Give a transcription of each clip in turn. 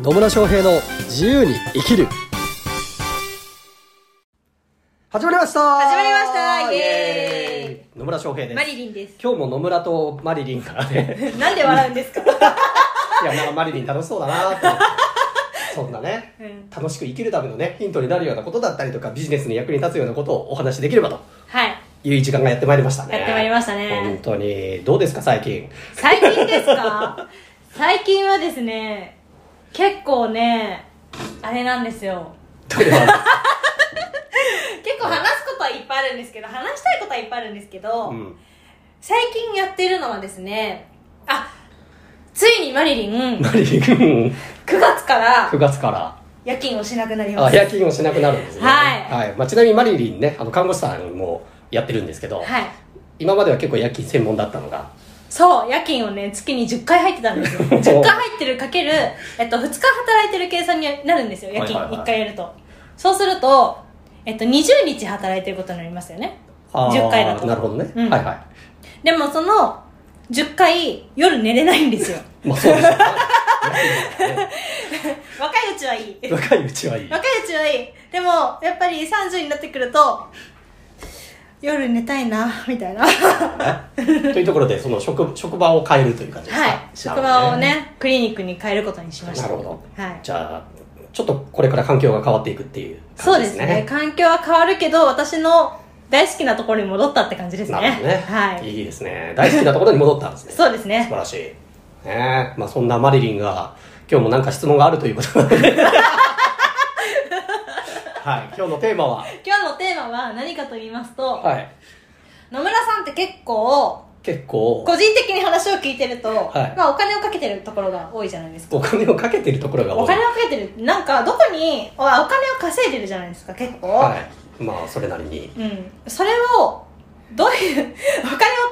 野村翔平の自由に生きる。始まりました。始まりました。イエーイ。野村翔平です。マリリンです。今日も野村とマリリンからね。なんで笑うんですか？いやなんかマリリン楽しそうだなってそんなねうん。楽しく生きるためのねヒントになるようなことだったりとかビジネスに役に立つようなことをお話しできればと。はい。いう時間がやってまいりましたね。やってまいりました本ね。当に。どうですか最近？最近ですか？最近はですね、結構ね、あれなんですよ。結構話すことはいっぱいあるんですけど、話したいことはいっぱいあるんですけど、うん。最近やってるのはですね、あ、ついにマリリン、マリリン？9月から9月から。夜勤をしなくなります。あ夜勤をしなくなるんですね。はい。まあ、ちなみにマリリンねあの看護師さんもやってるんですけど、はい。今までは結構夜勤専門だったのがそう、夜勤をね、月に10回入ってたんですよ。10回入ってるかける、えっと、2日働いてる計算になるんですよ、夜勤、はいはいはい1回やると。そうすると、えっと、20日働いてることになりますよね。あー10回だとなるほどね、うんはいはいでも、その、10回、夜寝れないんですよ。まあそうです 若いうちはいい。若いうちはいい若いうちはいい。でも、やっぱり30になってくると、夜寝たいな、みたいな。は というところでその職職場を変えるという感じですか？い。職場をね、クリニックに変えることにしました。なるほど、はい。じゃあちょっとこれから環境が変わっていくっていうそうで感じですね。環境は変わるけど私の大好きなところに戻ったって感じですね。なるほどね、はい。いいですね。大好きなところに戻ったんですね。そうですね素晴らしいね。まあそんなマリリンが今日もなんか質問があるということなのではい。今日のテーマは？今日のテーマは何かと言いますと、はい。野村さんって結構結構。個人的に話を聞いてると、はい。まあ、お金をかけてるところが多いじゃないですか。お金をかけてるところが多い。お金をかけてるなんかどこにおお金を稼いでるじゃないですか結構、はい。まあそれなりに。うん、それをどういうお金を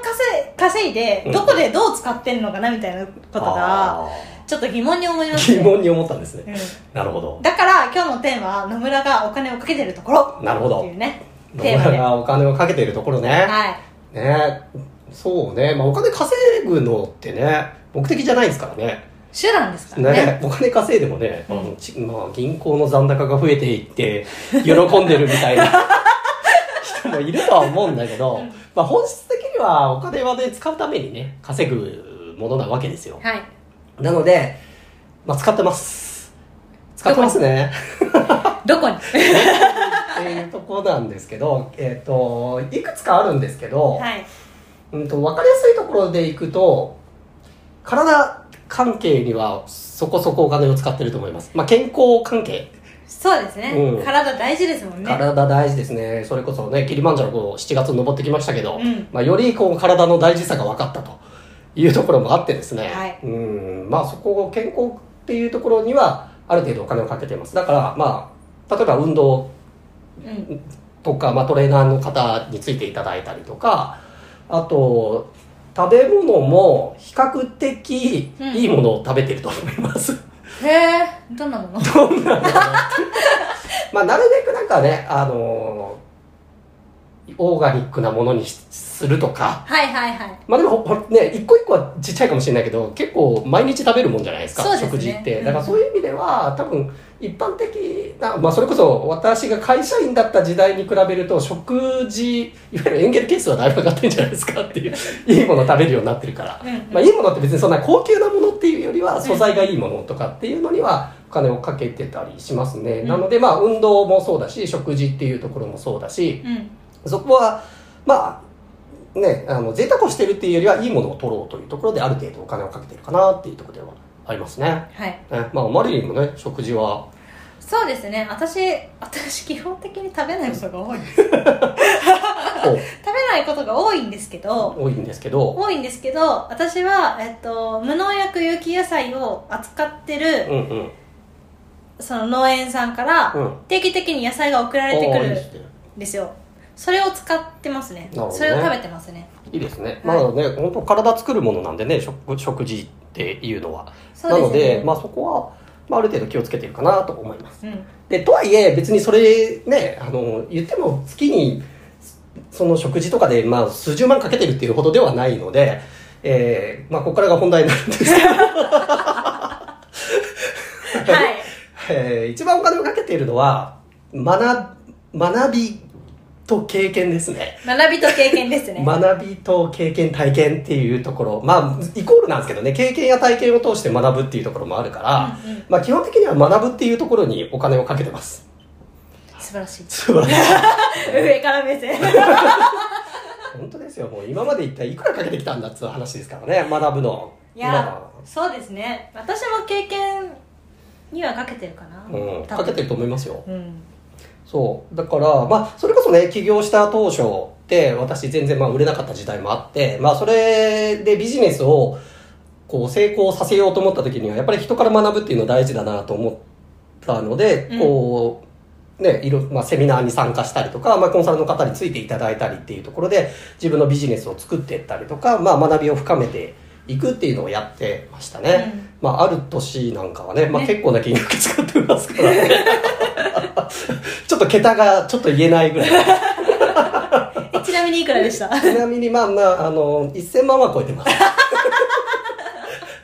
稼い稼いでうん。どこでどう使ってんのかなみたいなことがあちょっと疑問に思いーますね。疑問に思ったんですね、うん。なるほど。だから今日のテーマは野村がお金をかけてるところ。なるほど。っていうね。野村がお金をかけてるところね、い。ね。そうね、まあ、お金稼ぐのってね目的じゃないですからね。手段ですからね。ね。お金稼いでもね、うん。あのちまあ、銀行の残高が増えていって喜んでるみたいな 人もいるとは思うんだけど、うん。まあ、本質的にはお金はね使うためにね稼ぐものなわけですよ。はいなので、まあ、使ってます。使ってますね。どこに？っていうところなんですけど、えっといくつかあるんですけど、はい。うんと分かりやすいところでいくと体関係にはそこそこお金を使ってると思います、まあ、健康関係。そうですね、うん。体大事ですもんね。体大事ですね。それこそねキリマンジャロこう7月に登ってきましたけど、うん。まあ、よりこう体の大事さが分かったというところもあってですね、はい。うん。まあそこを健康っていうところにはある程度お金をかけてます。だからまあ例えば運動うん。とか、まあ、トレーナーの方についていただいたりとかあと食べ物も比較的うん。いいものを食べてると思います、へえどんなもの？どんなの？まあなるべくなんかねあのオーガニックなものにしするとか。はいはいはい。まあでもほほね一個一個はちっちゃいかもしれないけど結構毎日食べるもんじゃないですかすね。食事って。うん。だからそういう意味では多分一般的な、まあ、それこそ私が会社員だった時代に比べると食事いわゆるエンゲル係数はだいぶ上がってるんじゃないですかっていう いいもの食べるようになってるから、うんうん。まあ、いいものって別にそんな高級なものっていうよりは素材がいいものとかっていうのにはお金をかけてたりしますね、うんなのでまあ運動もそうだし食事っていうところもそうだし、うんそこは、まあ、ね、あの、贅沢をしてるっていうよりは、いいものを取ろうというところで、ある程度お金をかけてるかなっていうところではありますね。はい。ねまあ、マリリンもね、食事は、そうですね。私私基本的に食べないことが多いです。食べこないことが多いんですけど。う、多いんですけど、多いんですけど私は、えっと、無農薬有機野菜を扱ってる、うんうん。その農園さんからうん。定期的に野菜が送られてくるんですよそれを使ってますね。ね。それを食べてますね。いいですね。はい。まあね、本当体作るものなんでね、食食事っていうのは。そうね。なので、まあそこは、まあある程度気をつけてるかなと思います。うん。で、とはいえ、別にそれね、あの、言っても月に、その食事とかで、まあ、数十万かけてるっていうほどではないので、えー、まあ、ここからが本題になるんですけど、は えー一番お金をかけているのは、学、学びと経験ですね。学びと経験ですね。学びと経験、体験っていうところ。まあ、イコールなんですけどね、経験や体験を通して学ぶっていうところもあるから、うんうんまあ基本的には学ぶっていうところにお金をかけてます。素晴らしい。素晴らしい。上から目線。本当ですよ。もう今まで一体いくらかけてきたんだっていう話ですからね、学ぶの。いや、そうですね。私も経験にはかけてるかな。うん、かけてると思いますよ。うん。そう。だから、まあ、それこそね、起業した当初って、私全然まあ売れなかった時代もあって、まあ、それでビジネスを、こう、成功させようと思った時には、やっぱり人から学ぶっていうの大事だなと思ったので、うんこう、ね、いろ、まあ、セミナーに参加したりとか、まあ、コンサルの方についていただいたりっていうところで、自分のビジネスを作っていったりとか、まあ、学びを深めていくっていうのをやってましたね。うんまあ、ある年なんかはね、まあ、ね結構な金額使ってますからね。ちょっと桁がちょっと言えないぐらい。えちなみにいくらでした？ちなみにまあまあ、あの、1000万は超えてます。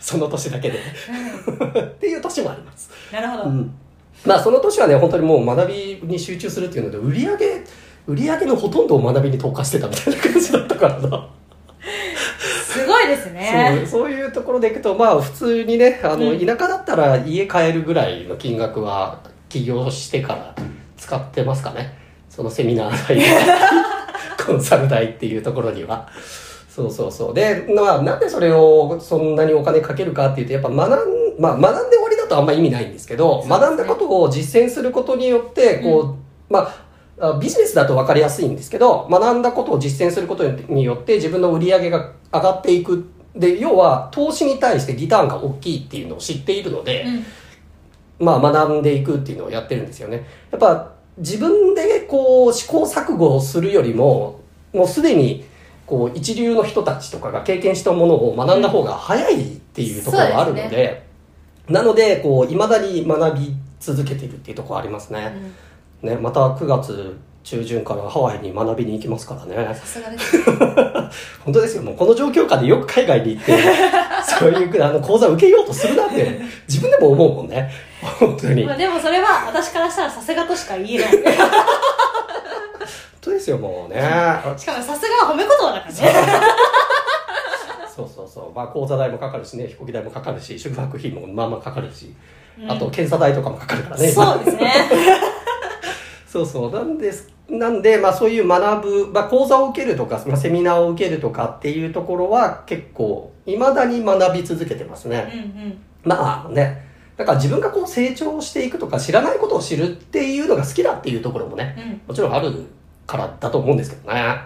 その年だけで。っていう年もあります。なるほど。うん。まあその年はね、本当にもう学びに集中するっていうので、売り上げ、売り上げのほとんどを学びに投下してたみたいな感じだったからな。すごいですね。そういうところでいくと、まあ普通にね、あの、うん田舎だったら家買えるぐらいの金額は起業してから使ってますかね。そのセミナー代 コンサル代っていうところには。そうそうそう。で、まあなんでそれをそんなにお金かけるかっていうと、やっぱ学ん、まあ学んで終わりだとあんま意味ないんですけど、ね学んだことを実践することによって、こう、まあ、あビジネスだと分かりやすいんですけど、学んだことを実践することによって自分の売り上げが上がっていく。で、要は投資に対してリターンが大きいっていうのを知っているので、うん。まあ学んでいくっていうのをやってるんですよね。やっぱ自分でこう試行錯誤をするよりも、もうすでにこう一流の人たちとかが経験したものを学んだ方が早いっていうところがあるので、そうでなので、こう、未だに学び続けてるっていうところありますね。ね、また9月中旬からハワイに学びに行きますからね。さすがです。本当ですよ。もうこの状況下でよく海外に行って、そういうあの講座を受けようとするなって、自分でも思うもんね。本当に。まあでもそれは私からしたらさすがとしか言えない。本当ですよ、もうね。しかもさすがは褒め言葉だからね。そうそうそう。まあ、講座代もかかるしね、飛行機代もかかるし、宿泊費もまあまあかかるし、あと検査代とかもかかるからね。そうですね。そうそう。なんです。なんで、まあそういう学ぶ、まあ講座を受けるとか、まあ、セミナーを受けるとかっていうところは結構、未だに学び続けてますうんうね。ん。まあね。だから自分がこう成長していくとか、知らないことを知るっていうのが好きだっていうところもね、うん。もちろんあるからだと思うんですけどね。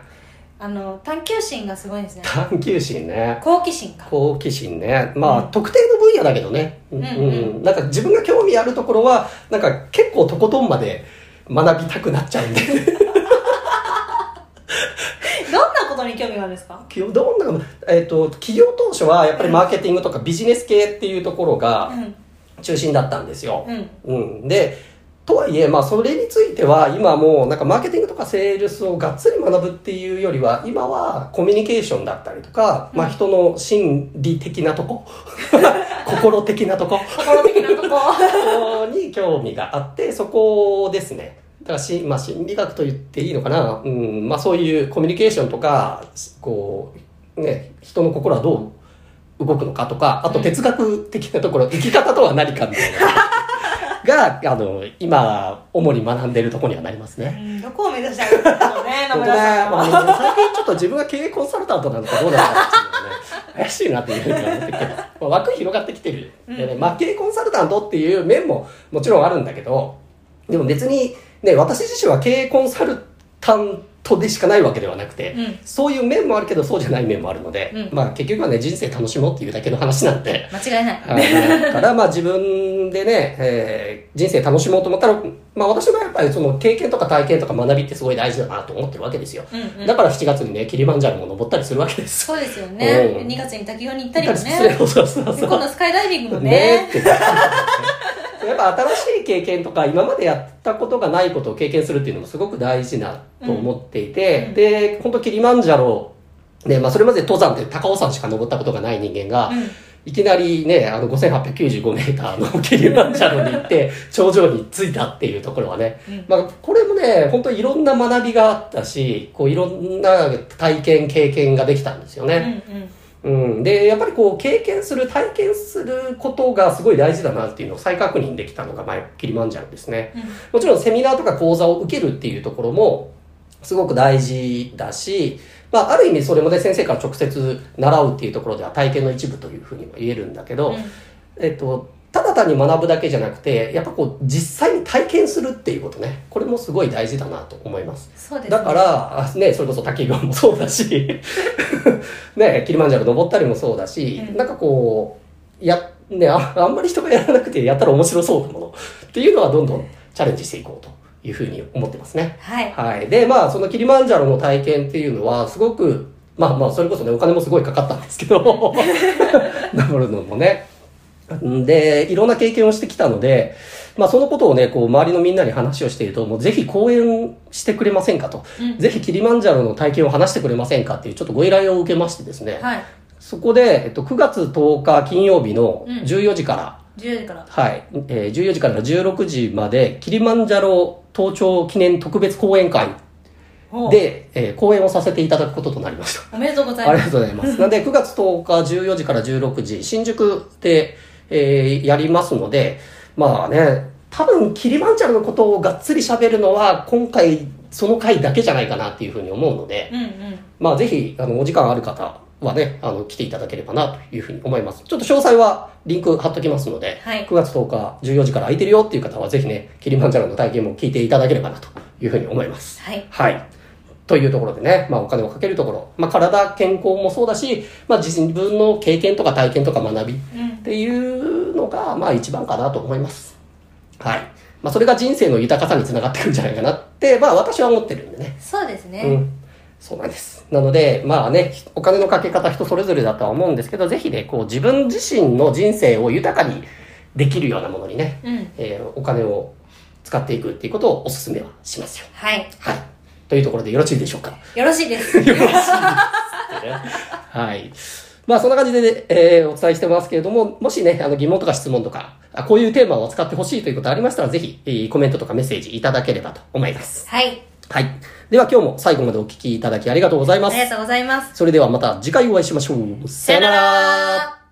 あの、探求心がすごいですね。探求心ね。好奇心か。好奇心ね。まあ、うん特定の分野だけどね。うんうんうんなんか自分が興味あるところは、なんか結構とことんまで学びたくなっちゃうんで。どんなことに興味があるんですか？きどんな、えっ、と、企業当初はやっぱりマーケティングとかビジネス系っていうところうがん。中心だったんですよ。うん。うん。で、とはいえ、まあそれについては今もうなんかマーケティングとかセールスをがっつり学ぶっていうよりは、今はコミュニケーションだったりとか、まあ人の心理的なとこ、心的なとこ、心的なとこ。に興味があって、そこですね。だからし、まあ、心理学と言っていいのかな。うん、まあ、そういうコミュニケーションとか、こう、ね、人の心はどう動くのかとか、あと哲学的なところ、生き方とは何かみたいな。が、あの、今、主に学んでいるところにはなりますね。うんどこを目指したらいいんだろうね、野村さんまあは。最近ちょっと自分が経営コンサルタントなのかどうなのかっていうのがね、怪しいなっていうふうには思ってきてまあ、枠広がってきてる。でね、うんまあ、経営コンサルタントっていう面ももちろんあるんだけど、でも別に、ね、私自身は経営コンサルタントでしかないわけではなくて、うんそういう面もあるけど、そうじゃない面もあるので、うんまあ結局はね、人生楽しもうっていうだけの話なんで、間違いない。はいだからまあ自分でね、えー人生楽しもうと思ったら、まあ私はやっぱりその経験とか体験とか学びってすごい大事だなと思ってるわけですよ。うんうんだから7月にね、キリマンジャロも登ったりするわけです。そうですよね。うん2月に滝行に行ったりもね。そうそうそうそうで今度スカイダイビングもねね。ってやっぱ新しい経験とか今までやったことがないことを経験するっていうのもすごく大事なと思っていて、うん。で本当キリマンジャロねまあ、それまで登山って高尾山しか登ったことがない人間が、うん。いきなりね、あの5895メーターのキリマンジャロに行って、頂上に着いたっていうところはね、うん。まあ、これもね、本当にいろんな学びがあったし、こういろんな体験、経験ができたんですようんうね。んうん。で、やっぱりこう、経験する、体験することがすごい大事だなっていうのを再確認できたのが、まあ、キリマンジャロですね。うんもちろんセミナーとか講座を受けるっていうところもすごく大事だし、まあ、ある意味それもね、先生から直接習うっていうところでは体験の一部というふうにも言えるんだけど、うんえっと、ただ単に学ぶだけじゃなくて、やっぱこう、実際に体験するっていうことね、これもすごい大事だなと思います。そうですねだから、あね、それこそ滝行もそうだし、ね、キリマンジャロ登ったりもそうだし、うんなんかこう、や、ねあ、あんまり人がやらなくてやったら面白そうなものっていうのはどんどんチャレンジしていこうというふうに思ってますね。はいはい。で、まあ、そのキリマンジャロの体験っていうのは、すごく、まあまあ、それこそね、お金もすごいかかったんですけど、登るのもね。で、いろんな経験をしてきたので、まあそのことをね、こう、周りのみんなに話をしていると、もうぜひ講演してくれませんかと。うんぜひキリマンジャロの体験を話してくれませんかっていうちょっとご依頼を受けましてですね。はいそこで、えっと、9月10日金曜日のうん14時から、10時からはい、えー14時から16時まで、キリマンジャロ登頂記念特別講演会おで、えー講演をさせていただくこととなりました。おめでとうございありがますとうございます。なんで、9月10日14時から16時、新宿で、えーやりますので、まあね、多分、キリマンジャロのことをがっつり喋るのは、今回、その回だけじゃないかなっていうふうに思うので、うんうんまあ、ぜひ、あの、お時間ある方はね、あの、来ていただければな、というふうに思います。ちょっと詳細は、リンク貼っときますので、はい9月10日14時から空いてるよっていう方は、ぜひね、キリマンジャロの体験も聞いていただければな、というふうに思います。はいはい。というところでね、まあお金をかけるところ、まあ体、健康もそうだし、まあ自分の経験とか体験とか学びっうんていうのが、まあ一番かなと思います。はい。まあそれが人生の豊かさにつながってくるんじゃないかなって、まあ私は思ってるんでね。そうですね、うん。そうなんです。なので、まあね、お金のかけ方人それぞれだとは思うんですけど、ぜひね、こう自分自身の人生を豊かにできるようなものにね、うんえーお金を使っていくっていうことをお勧めはしますよ。はいはい。というところでよろしいでしょうか？よろしいですよろしいです。はい。まあそんな感じで、えーお伝えしてますけれども、もしね、あの疑問とか質問とか、あこういうテーマを扱ってほしいということありましたら、ぜひ、えーコメントとかメッセージいただければと思います。はいはい。では今日も最後までお聞きいただきありがとうございますあり。がとうございますそれではまた次回お会いしましょう。さよなら。